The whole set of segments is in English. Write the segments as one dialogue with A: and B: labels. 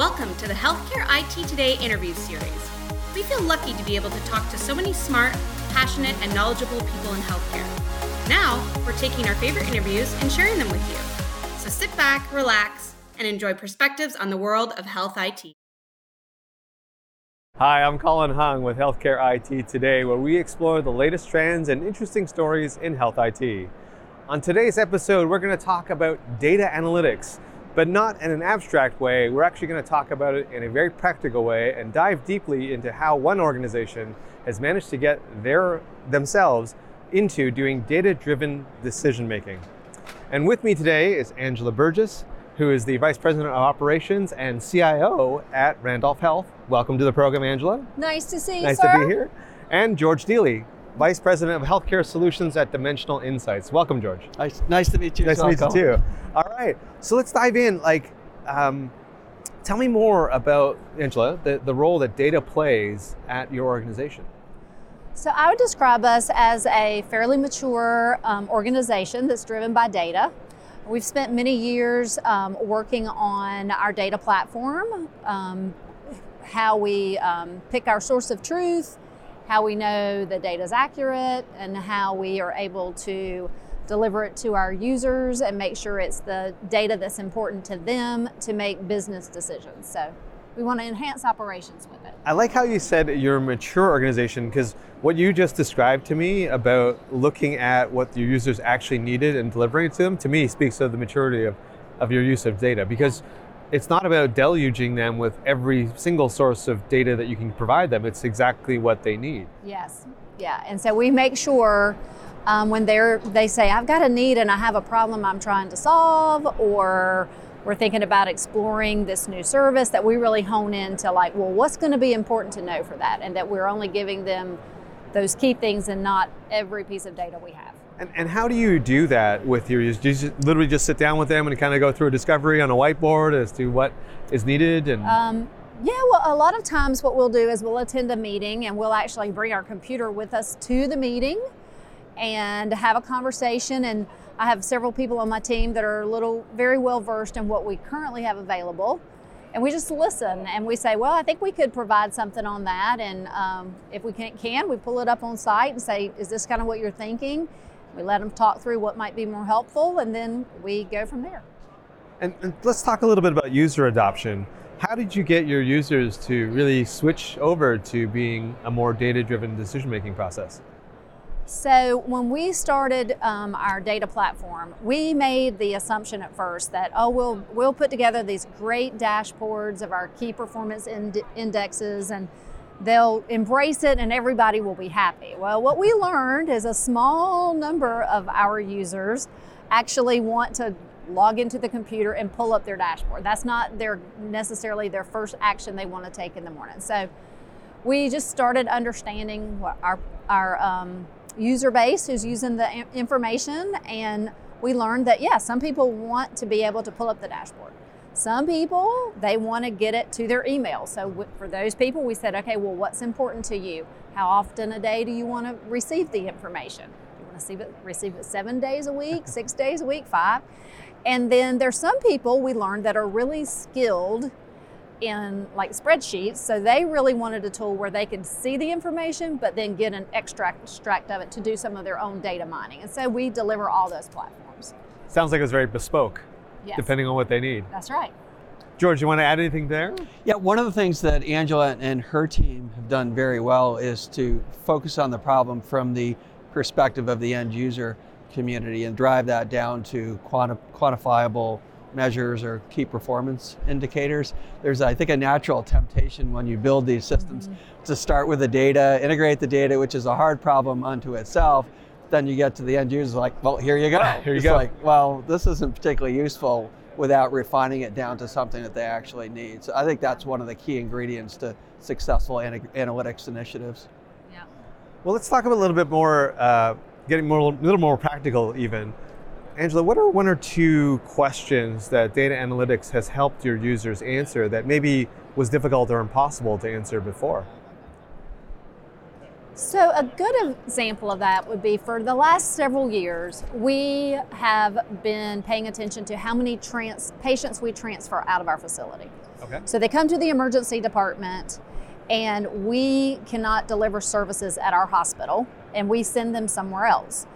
A: Welcome to the Healthcare IT Today interview series. We feel lucky to be able to talk to so many smart, passionate, and knowledgeable people in healthcare. Now, we're taking our favorite interviews and sharing them with you. So sit back, relax, and enjoy perspectives on the world of health IT.
B: Hi, I'm Colin Hung with Healthcare IT Today, where we explore the latest trends and interesting stories in health IT. On today's episode, we're going to talk about data analytics but not in an abstract way. We're actually going to talk about it in a very practical way and dive deeply into how one organization has managed to get their themselves into doing data-driven decision making. And with me today is Angela Burgess, who is the Vice President of Operations and CIO at Randolph Health. Welcome to the program, Angela.
C: Nice to see you,
B: Nice
C: sir.
B: to be here. And George Dealy, Vice President of Healthcare Solutions at Dimensional Insights. Welcome, George.
D: Nice, nice to meet you.
B: Nice
D: as
B: to meet you too. All right, so let's dive in. Like, um, tell me more about Angela, the, the role that data plays at your organization.
C: So I would describe us as a fairly mature um, organization that's driven by data. We've spent many years um, working on our data platform, um, how we um, pick our source of truth, how we know the data is accurate, and how we are able to deliver it to our users and make sure it's the data that's important to them to make business decisions. So we want to enhance operations with it.
B: I like how you said you're a mature organization because what you just described to me about looking at what your users actually needed and delivering it to them, to me speaks of the maturity of, of your use of data because it's not about deluging them with every single source of data that you can provide them. It's exactly what they need.
C: Yes, yeah, and so we make sure um, when they're they say I've got a need and I have a problem I'm trying to solve, or we're thinking about exploring this new service that we really hone into like, well, what's going to be important to know for that, and that we're only giving them those key things and not every piece of data we have.
B: And, and how do you do that with your users? Do you just literally just sit down with them and kind of go through a discovery on a whiteboard as to what is needed? And
C: Um, yeah, well, a lot of times what we'll do is we'll attend a meeting and we'll actually bring our computer with us to the meeting and have a conversation. And I have several people on my team that are a little very well versed in what we currently have available. And we just listen and we say, well, I think we could provide something on that. And um, if we can, can, we pull it up on site and say, is this kind of what you're thinking? We let them talk through what might be more helpful, and then we go from there.
B: And, and let's talk a little bit about user adoption. How did you get your users to really switch over to being a more data driven decision making process?
C: So when we started um, our data platform, we made the assumption at first that oh we'll we'll put together these great dashboards of our key performance ind- indexes and they'll embrace it and everybody will be happy. Well, what we learned is a small number of our users actually want to log into the computer and pull up their dashboard. That's not their necessarily their first action they want to take in the morning. So we just started understanding what our our um, user base who's using the information, and we learned that yeah, some people want to be able to pull up the dashboard. Some people they want to get it to their email. So for those people, we said, okay, well, what's important to you? How often a day do you want to receive the information? Do you want to receive it receive it seven days a week, six days a week, five? And then there's some people we learned that are really skilled in like spreadsheets. So they really wanted a tool where they could see the information, but then get an extract, extract of it to do some of their own data mining. And so we deliver all those platforms.
B: Sounds like it's very bespoke,
C: Yes,
B: depending on what they need.
C: that's right.
B: George, you want to add anything there?
D: Yeah, one of the things that Angela and her team have done very well is to focus on the problem from the perspective of the end user community and drive that down to quanti- quantifiable measures or key performance indicators. There's, I think, a natural temptation when you build these systems to start with the data, integrate the data, which is a hard problem unto itself. Then you get to the end user, like, well, here you go.
B: Here you
D: it's
B: go.
D: like, well, this isn't particularly useful without refining it down to something that they actually need. So I think that's one of the key ingredients to successful ana- analytics initiatives.
C: Yeah.
B: Well, let's talk about a little bit more, uh, getting more, a little more practical even. Angela, what are one or two questions that data analytics has helped your users answer that maybe was difficult or impossible to answer before?
C: So, a good example of that would be for the last several years, we have been paying attention to how many trans- patients we transfer out of our facility.
B: Okay.
C: So, they come to the emergency department, and we cannot deliver services at our hospital, and we send them somewhere else.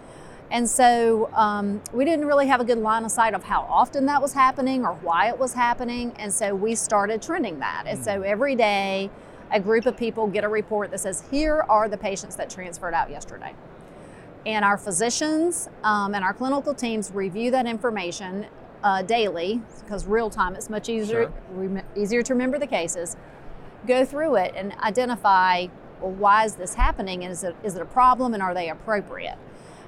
C: And so um, we didn't really have a good line of sight of how often that was happening or why it was happening. And so we started trending that. And so every day, a group of people get a report that says, here are the patients that transferred out yesterday. And our physicians um, and our clinical teams review that information uh, daily because real time it's much easier
B: Sure.
C: rem- easier to remember the cases. Go through it and identify well, why is this happening and is it, is it a problem and are they appropriate?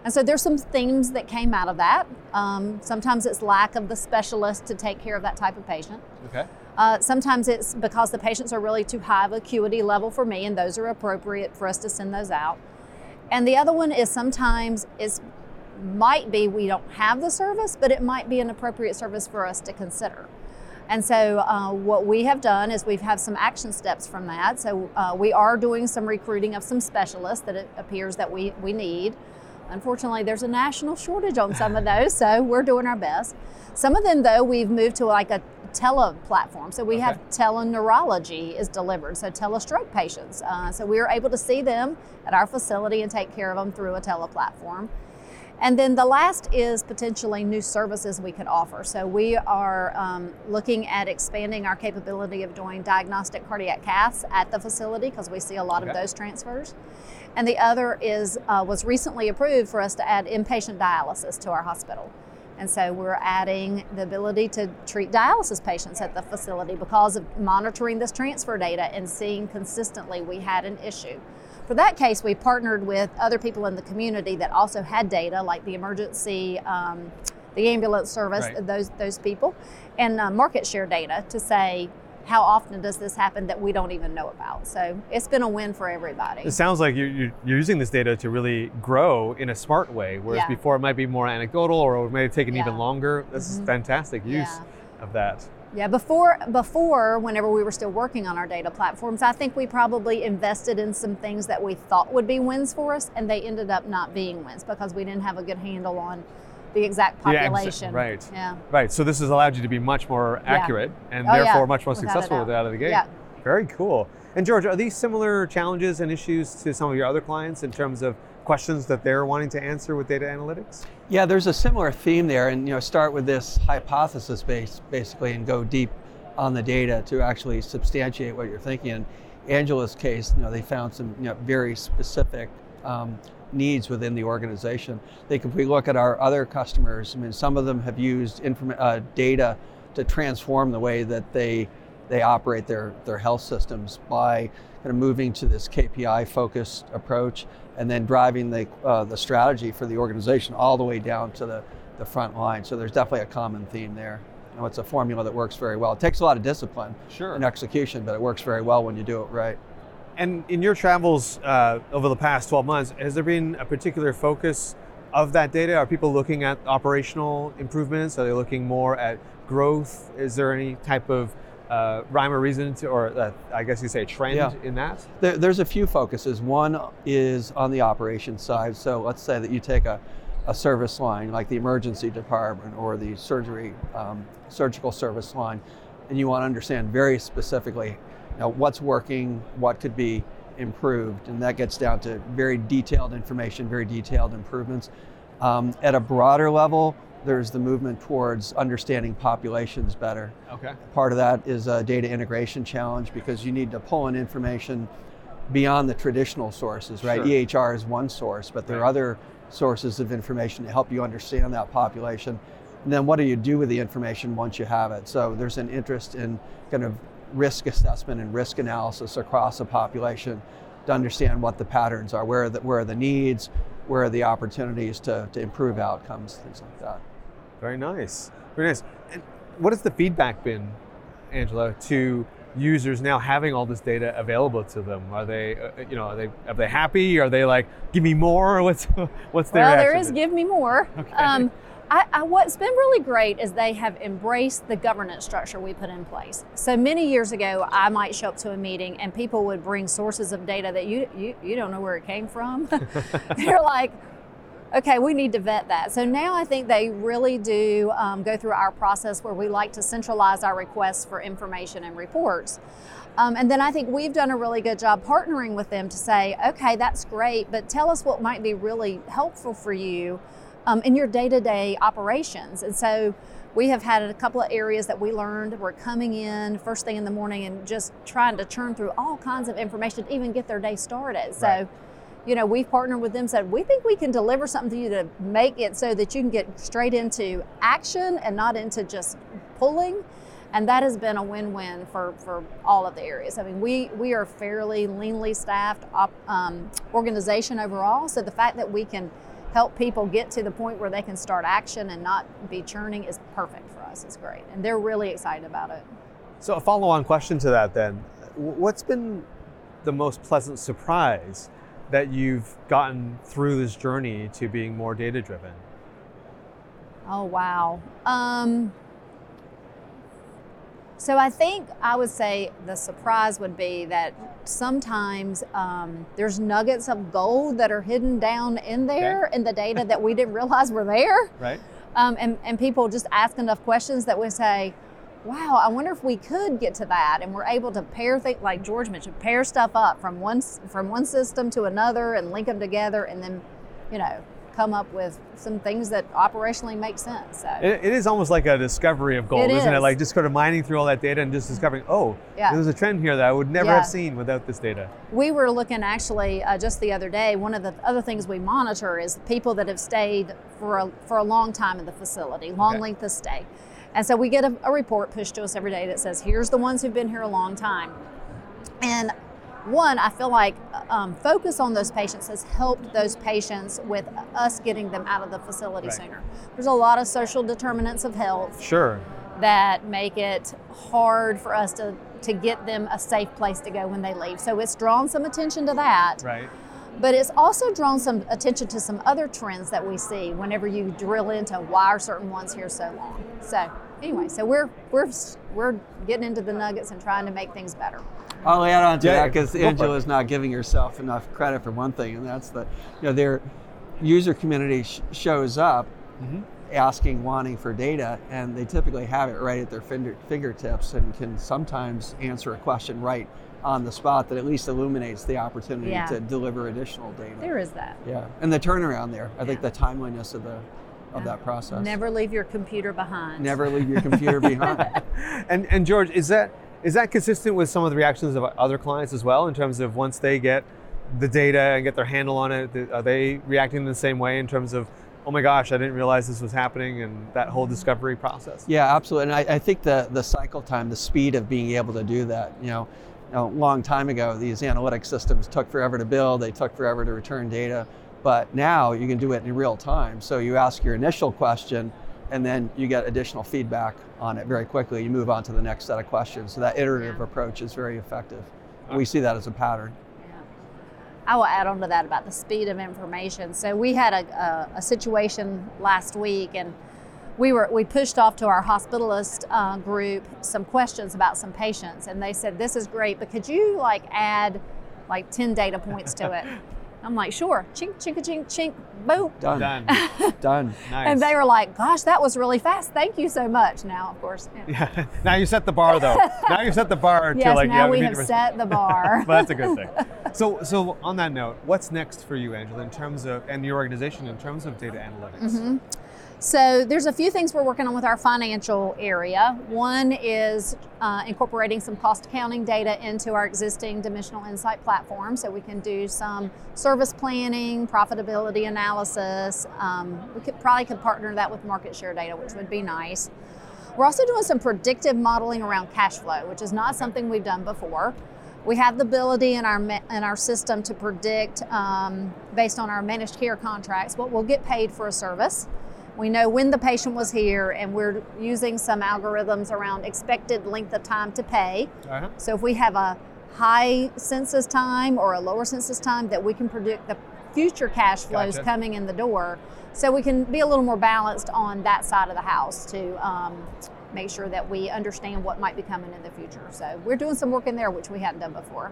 C: And so there's some themes that came out of that. Um, sometimes it's lack of the specialist to take care of that type of patient.
B: Okay.
C: Uh, sometimes it's because the patients are really too high of acuity level for me, and those are appropriate for us to send those out. And the other one is sometimes it might be we don't have the service, but it might be an appropriate service for us to consider. And so, uh, what we have done is we've had some action steps from that. So, uh, we are doing some recruiting of some specialists that it appears that we, we need. Unfortunately, there's a national shortage on some of those, so we're doing our best. Some of them, though, we've moved to like a tele platform. So we have teleneurology is delivered, so telestroke patients. Uh, so we are able to see them at our facility and take care of them through a tele platform. And then the last is potentially new services we could offer. So we are um, looking at expanding our capability of doing diagnostic cardiac caths at the facility because we see a lot
B: Okay.
C: of those transfers. And the other is uh, was recently approved for us to add inpatient dialysis to our hospital. And so we're adding the ability to treat dialysis patients at the facility because of monitoring this transfer data and seeing consistently we had an issue. For that case, we partnered with other people in the community that also had data, like the emergency, um, the ambulance service,
B: Right.
C: those those people, and uh, market share data to say how often does this happen that we don't even know about. So it's been a win for everybody.
B: It sounds like you're, you're using this data to really grow in a smart way, whereas
C: Yeah.
B: before it might be more anecdotal or it may have taken even longer. This is
C: Mhm.
B: fantastic use
C: Yeah.
B: of that.
C: Yeah, before before whenever we were still working on our data platforms, I think we probably invested in some things that we thought would be wins for us, and they ended up not being wins because we didn't have a good handle on the exact
B: The exa-
C: population.
B: right.
C: Yeah.
B: Right. So this has allowed you to be much more
C: Yeah.
B: accurate and
C: Oh, yeah.
B: therefore much more
C: Without
B: successful with it out of the gate.
C: Yeah.
B: Very cool. And George, are these similar challenges and issues to some of your other clients in terms of questions that they're wanting to answer with data analytics?
D: Yeah, there's a similar theme there, and you know, start with this hypothesis base basically, and go deep on the data to actually substantiate what you're thinking. In Angela's case, you know, they found some you know, very specific um, needs within the organization. I think if we look at our other customers, I mean, some of them have used inform- uh, data to transform the way that they they operate their their health systems by kind of moving to this KPI focused approach and then driving the uh, the strategy for the organization all the way down to the the front line. So there's definitely a common theme there. You know, it's a formula that works very well. It takes a lot of discipline
B: Sure.
D: and execution, but it works very well when you do it right.
B: And in your travels uh, over the past 12 months, has there been a particular focus of that data? Are people looking at operational improvements? Are they looking more at growth? Is there any type of uh, rhyme or reason to, or uh, I guess you say trend
D: Yeah.
B: in that?
D: There, there's a few focuses. One is on the operations side. So let's say that you take a, a service line like the emergency department or the surgery um, surgical service line, and you want to understand very specifically, you know, what's working, what could be improved, and that gets down to very detailed information, very detailed improvements. Um, at a broader level, there's the movement towards understanding populations better.
B: Okay.
D: Part of that is a data integration challenge because you need to pull in information beyond the traditional sources, right?
B: Sure.
D: EHR is one source, but there are other sources of information to help you understand that population. And then what do you do with the information once you have it? So there's an interest in kind of risk assessment and risk analysis across a population to understand what the patterns are, where are the, where are the needs, where are the opportunities to, to improve outcomes, things like that.
B: Very nice. Very nice. And what has the feedback been, Angela, to users now having all this data available to them? Are they, uh, you know, are they are they happy? Are they like, give me more? What's what's their
C: well, there
B: reaction
C: give me more.
B: Okay.
C: Um, I, I, what's been really great is they have embraced the governance structure we put in place. So many years ago, I might show up to a meeting and people would bring sources of data that you you, you don't know where it came from. They're like, okay, we need to vet that. So now I think they really do um, go through our process where we like to centralize our requests for information and reports. Um, and then I think we've done a really good job partnering with them to say, okay, that's great, but tell us what might be really helpful for you um, in your day to day operations. And so we have had a couple of areas that we learned. We're coming in first thing in the morning and just trying to churn through all kinds of information to even get their day started. So, right. you know, we've partnered with them, said, we think we can deliver something to you to make it so that you can get straight into action and not into just pulling and that has been a win-win for, for all of the areas. I mean, we we are fairly leanly staffed op, um, organization overall, so the fact that we can help people get to the point where they can start action and not be churning is perfect for us. It's great, and they're really excited about it.
B: So, a follow-on question to that, then, what's been the most pleasant surprise that you've gotten through this journey to being more data-driven?
C: Oh wow. Um, so I think I would say the surprise would be that sometimes um, there's nuggets of gold that are hidden down in there okay. in the data that we didn't realize were there.
B: Right.
C: Um, and, and people just ask enough questions that we say, wow, I wonder if we could get to that. And we're able to pair things, like George mentioned, pair stuff up from one, from one system to another and link them together and then, you know, come up with some things that operationally make sense. So.
B: it, it is almost like a discovery of gold, is isn't it? Like just sort of mining through all that data and just discovering, oh, yeah. there's a trend here that I would never yeah. have seen without this data.
C: We were looking actually uh, just the other day. One of the other things we monitor is people that have stayed for a, for a long time in the facility, long okay. length of stay. And so we get a, a report pushed to us every day that says, here's the ones who've been here a long time. And one, I feel like um, focus on those patients has helped those patients with us getting them out of the facility right. sooner. There's a lot of social determinants of health.
B: Sure.
C: That make it hard for us to, to get them a safe place to go when they leave. So it's drawn some attention to that.
B: Right.
C: But it's also drawn some attention to some other trends that we see whenever you drill into why are certain ones here so long. So anyway, so we're we're we're getting into the nuggets and trying to make things better.
D: I'll add on to yeah, that because Angela's not giving herself enough credit for one thing, and that's that you know their user community sh- shows up mm-hmm. asking, wanting for data, and they typically have it right at their finger- fingertips and can sometimes answer a question right on the spot that at least illuminates the opportunity yeah. to deliver additional data.
C: There is that.
D: Yeah, and the turnaround there. I yeah. think the timeliness of the of that process.
C: Never leave your computer behind.
D: Never leave your computer behind.
B: and and George, is that is that consistent with some of the reactions of other clients as well in terms of once they get the data and get their handle on it, are they reacting in the same way in terms of, oh my gosh, I didn't realize this was happening and that whole discovery process?
D: Yeah, absolutely. And I, I think the, the cycle time, the speed of being able to do that, you know, a long time ago, these analytic systems took forever to build, they took forever to return data. But now you can do it in real time. So you ask your initial question, and then you get additional feedback on it very quickly. You move on to the next set of questions. So that iterative approach is very effective. We see that as a pattern.
C: I will add on to that about the speed of information. So we had a, a, a situation last week, and we were we pushed off to our hospitalist uh, group some questions about some patients, and they said, "This is great, but could you like add like ten data points to it?" I'm like, sure. Chink, chink, chink, chink, boom.
D: Done.
B: Done.
D: Done.
B: Nice.
C: And they were like, gosh, that was really fast. Thank you so much. Now, of course.
B: Yeah. yeah. now you set the bar, though. now you set the bar
C: yes,
B: like,
C: now we have set the bar.
B: well, that's a good thing. So, so on that note, what's next for you, Angela, in terms of, and your organization in terms of data analytics?
C: Mm-hmm. So there's a few things we're working on with our financial area. One is uh, incorporating some cost accounting data into our existing Dimensional Insight platform so we can do some service planning, profitability analysis. Um, we could probably could partner that with market share data, which would be nice. We're also doing some predictive modeling around cash flow, which is not something we've done before. We have the ability in our in our system to predict, um, based on our managed care contracts, what we'll get paid for a service. We know when the patient was here, and we're using some algorithms around expected length of time to pay. Uh-huh. So if we have a high census time or a lower census time, that we can predict the future cash flows
B: Gotcha.
C: coming in the door. So we can be a little more balanced on that side of the house to um, make sure that we understand what might be coming in the future. So we're doing some work in there which we hadn't done before.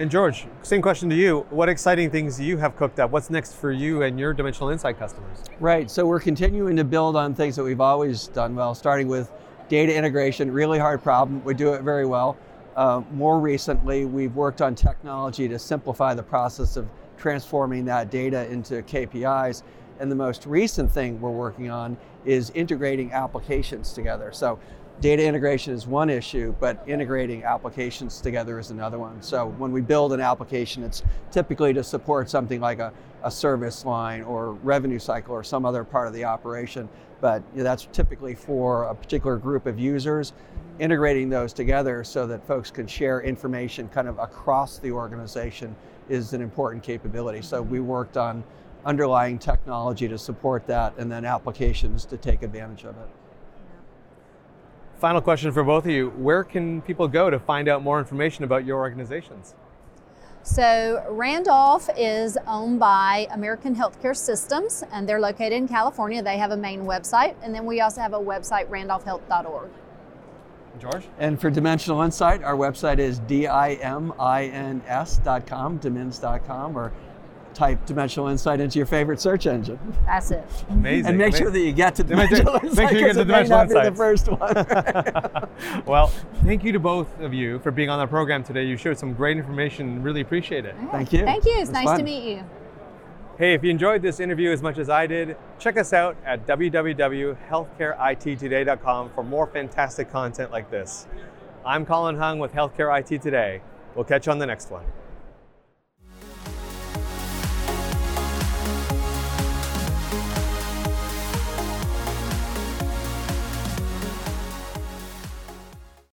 B: And George, same question to you. What exciting things you have cooked up? What's next for you and your Dimensional Insight customers?
D: Right. So we're continuing to build on things that we've always done well, starting with data integration, really hard problem. We do it very well. Uh, more recently, we've worked on technology to simplify the process of transforming that data into KPIs. And the most recent thing we're working on is integrating applications together. So data integration is one issue, but integrating applications together is another one. So when we build an application, it's typically to support something like a, a service line or revenue cycle or some other part of the operation. But you know, that's typically for a particular group of users. Integrating those together so that folks can share information kind of across the organization is an important capability. So we worked on underlying technology to support that and then applications to take advantage of it.
B: Final question for both of you. Where can people go to find out more information about your organizations?
C: So Randolph is owned by American Healthcare Systems, and they're located in California. They have a main website, and then we also have a website, randolphhealth.org.
B: George?
D: And for Dimensional Insight, our website is dimins.com, dimins.com, or type Dimensional Insight into your favorite search engine.
C: That's it.
B: Amazing.
D: And make
B: Ama-
D: sure that you get to
B: Make sure-
D: Dimensional
B: make
D: Insight
B: sure you get
D: 'cause
B: to
D: it
B: Dimensional
D: not be the first one.
B: well, thank you to both of you for being on the program today. You shared some great information. Really appreciate it.
D: Thank you.
C: Thank you. It's
D: It
C: nice
D: fun.
C: to meet you.
B: Hey, if you enjoyed this interview as much as I did, check us out at www.healthcareittoday.com for more fantastic content like this. I'm Colin Hung with Healthcare IT Today. We'll catch you on the next one.